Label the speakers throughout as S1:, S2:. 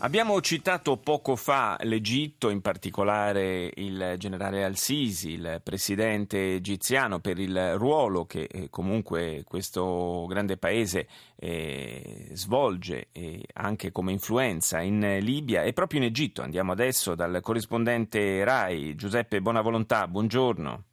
S1: Abbiamo citato poco fa l'Egitto, in particolare il generale Al-Sisi, il presidente egiziano, per il ruolo che eh, comunque questo grande paese eh, svolge eh, anche come influenza in Libia e proprio in Egitto. Andiamo adesso dal corrispondente RAI Giuseppe Bonavolontà. Buongiorno.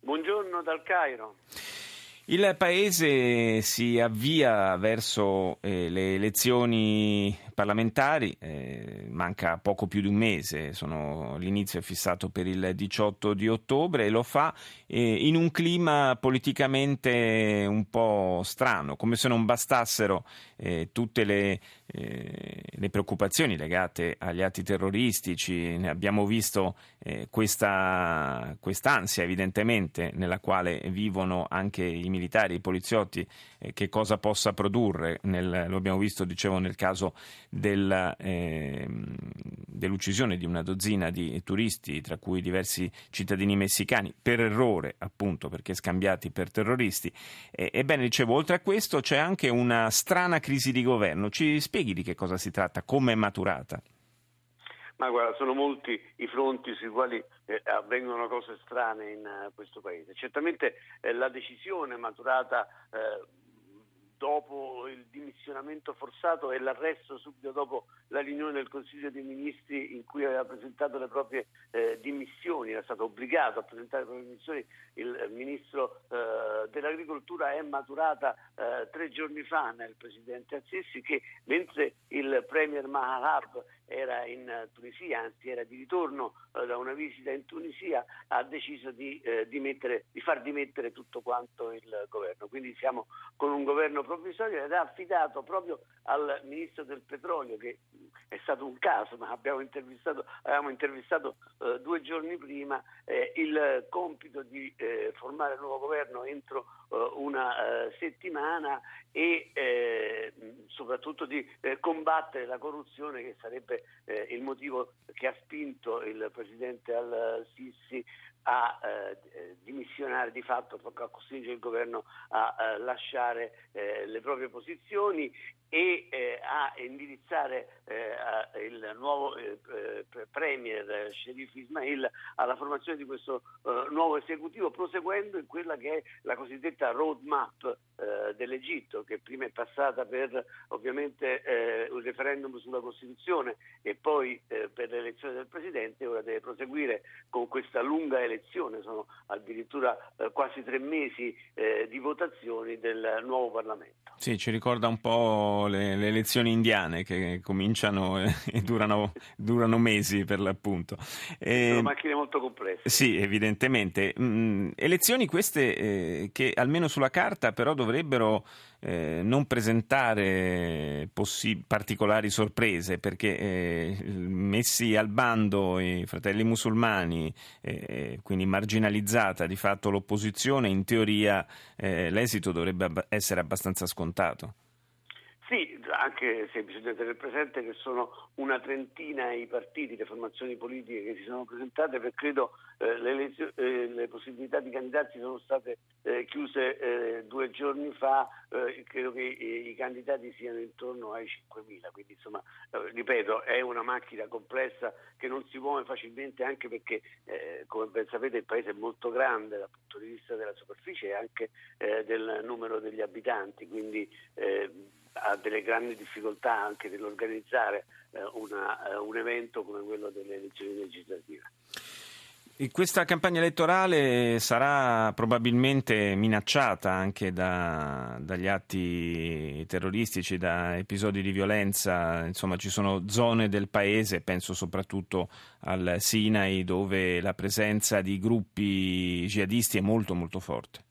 S2: Buongiorno dal Cairo.
S1: Il paese si avvia verso eh, le elezioni parlamentari, eh, manca poco più di un mese, sono, l'inizio è fissato per il 18 di ottobre e lo fa eh, in un clima politicamente un po' strano, come se non bastassero eh, tutte le, eh, le, preoccupazioni legate agli atti terroristici, ne abbiamo visto eh, questa quest'ansia evidentemente nella quale vivono anche i militari, i poliziotti, eh, che cosa possa produrre, nel, lo abbiamo visto dicevo nel caso della, eh, dell'uccisione di una dozzina di turisti, tra cui diversi cittadini messicani, per errore appunto perché scambiati per terroristi. E, ebbene, dicevo, oltre a questo c'è anche una strana crisi di governo. Ci spieghi di che cosa si tratta, come è maturata?
S2: Ma guarda, sono molti i fronti sui quali eh, avvengono cose strane in uh, questo paese. Certamente eh, la decisione maturata eh, dopo il dimissionamento forzato e l'arresto subito dopo la riunione del Consiglio dei Ministri in cui aveva presentato le proprie eh, dimissioni, era stato obbligato a presentare le proprie dimissioni, il Ministro eh, dell'Agricoltura è maturata eh, tre giorni fa nel Presidente Assisi che mentre il Premier Maharab era in Tunisia, anzi era di ritorno eh, da una visita in Tunisia, ha deciso di, eh, dimettere, di, far dimettere tutto quanto il governo. Quindi siamo con un governo provvisorio ed ha affidato proprio al Ministro del Petrolio, che è stato un caso, ma abbiamo intervistato, avevamo intervistato eh, due giorni prima, eh, il compito di eh, formare il nuovo governo entro eh, una settimana e soprattutto di combattere la corruzione che sarebbe eh, il motivo che ha spinto il presidente al-Sisi a eh, dimissionare di fatto, a costringere il governo a, a lasciare eh, le proprie posizioni e eh, a indirizzare eh, a, il nuovo eh, premier Sherif Ismail alla formazione di questo eh, nuovo esecutivo proseguendo in quella che è la cosiddetta roadmap eh, dell'Egitto che prima è passata per ovviamente eh, un referendum sulla Costituzione e poi per l'elezione del Presidente ora deve proseguire con questa lunga elezione, sono addirittura quasi tre mesi di votazioni del nuovo Parlamento.
S1: Sì, ci ricorda un po' le, le elezioni indiane che cominciano e, e durano, durano, mesi per l'appunto.
S2: E, Sono macchine molto complesse.
S1: Sì, evidentemente. Mm, elezioni queste eh, che almeno sulla carta però dovrebbero eh, non presentare possi- particolari sorprese perché eh, messi al bando i fratelli musulmani, eh, quindi marginalizzata di fatto l'opposizione, in teoria eh, l'esito dovrebbe ab- essere abbastanza scontato.
S2: Anche se bisogna tenere presente che sono una trentina i partiti, le formazioni politiche che si sono presentate, perché credo eh, le, eh, le, possibilità di candidarsi sono state eh, chiuse eh, due giorni fa, eh, credo che i, i candidati siano intorno ai 5.000, quindi insomma, eh, ripeto, è una macchina complessa che non si muove facilmente anche perché, come ben sapete, il paese è molto grande dal punto di vista della superficie e anche del numero degli abitanti, quindi ha delle grandi difficoltà anche nell'organizzare eh, una, eh, un evento come quello delle elezioni legislative.
S1: E questa campagna elettorale sarà probabilmente minacciata anche da, dagli atti terroristici, da episodi di violenza, insomma ci sono zone del paese, penso soprattutto al Sinai, dove la presenza di gruppi jihadisti è molto molto forte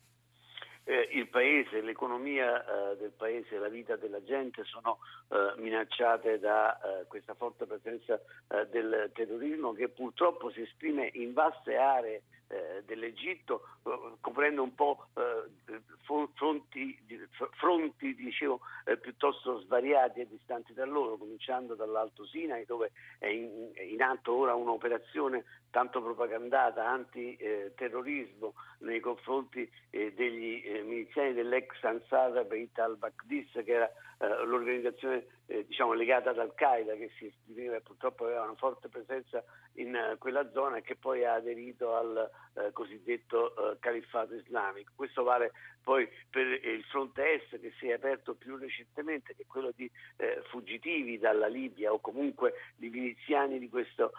S2: eh, il paese, l'economia eh, del paese, la vita della gente sono eh, minacciate da eh, questa forte presenza eh, del terrorismo che purtroppo si esprime in vaste aree eh, dell'Egitto, eh, coprendo un po' eh, fronti, fronti dicevo, piuttosto svariati e distanti da loro, cominciando dall'Alto Sinai dove è in, atto ora un'operazione tanto propagandata antiterrorismo nei confronti degli miliziani dell'ex Ansar Beit al-Baghdis che era eh, l'organizzazione eh, diciamo, legata ad Al-Qaeda che si esprimiva e purtroppo aveva una forte presenza in uh, quella zona e che poi ha aderito al uh, cosiddetto uh, califfato islamico. Questo vale poi per il fronte est che si è aperto più recentemente, che è quello di fuggitivi dalla Libia o comunque di miliziani di questo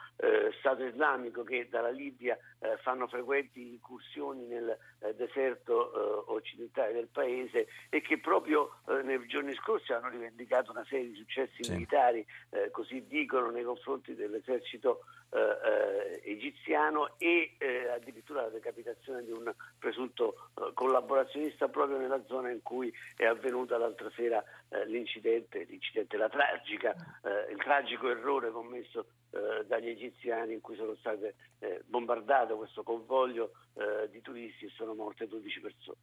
S2: Stato islamico che dalla Libia fanno frequenti incursioni nel deserto occidentale del paese e che proprio nei giorni scorsi hanno rivendicato una serie di successi sì. militari, così dicono, nei confronti dell'esercito eh, eh, egiziano e eh, addirittura la decapitazione di un presunto eh, collaborazionista proprio nella zona in cui è avvenuta l'altra sera eh, l'incidente, l'incidente, la tragica, eh, il tragico errore commesso dagli egiziani in cui sono state bombardate questo convoglio di turisti e sono morte 12 persone.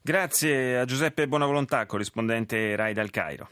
S1: Grazie a Giuseppe Buonavolontà, corrispondente RAI dal Cairo.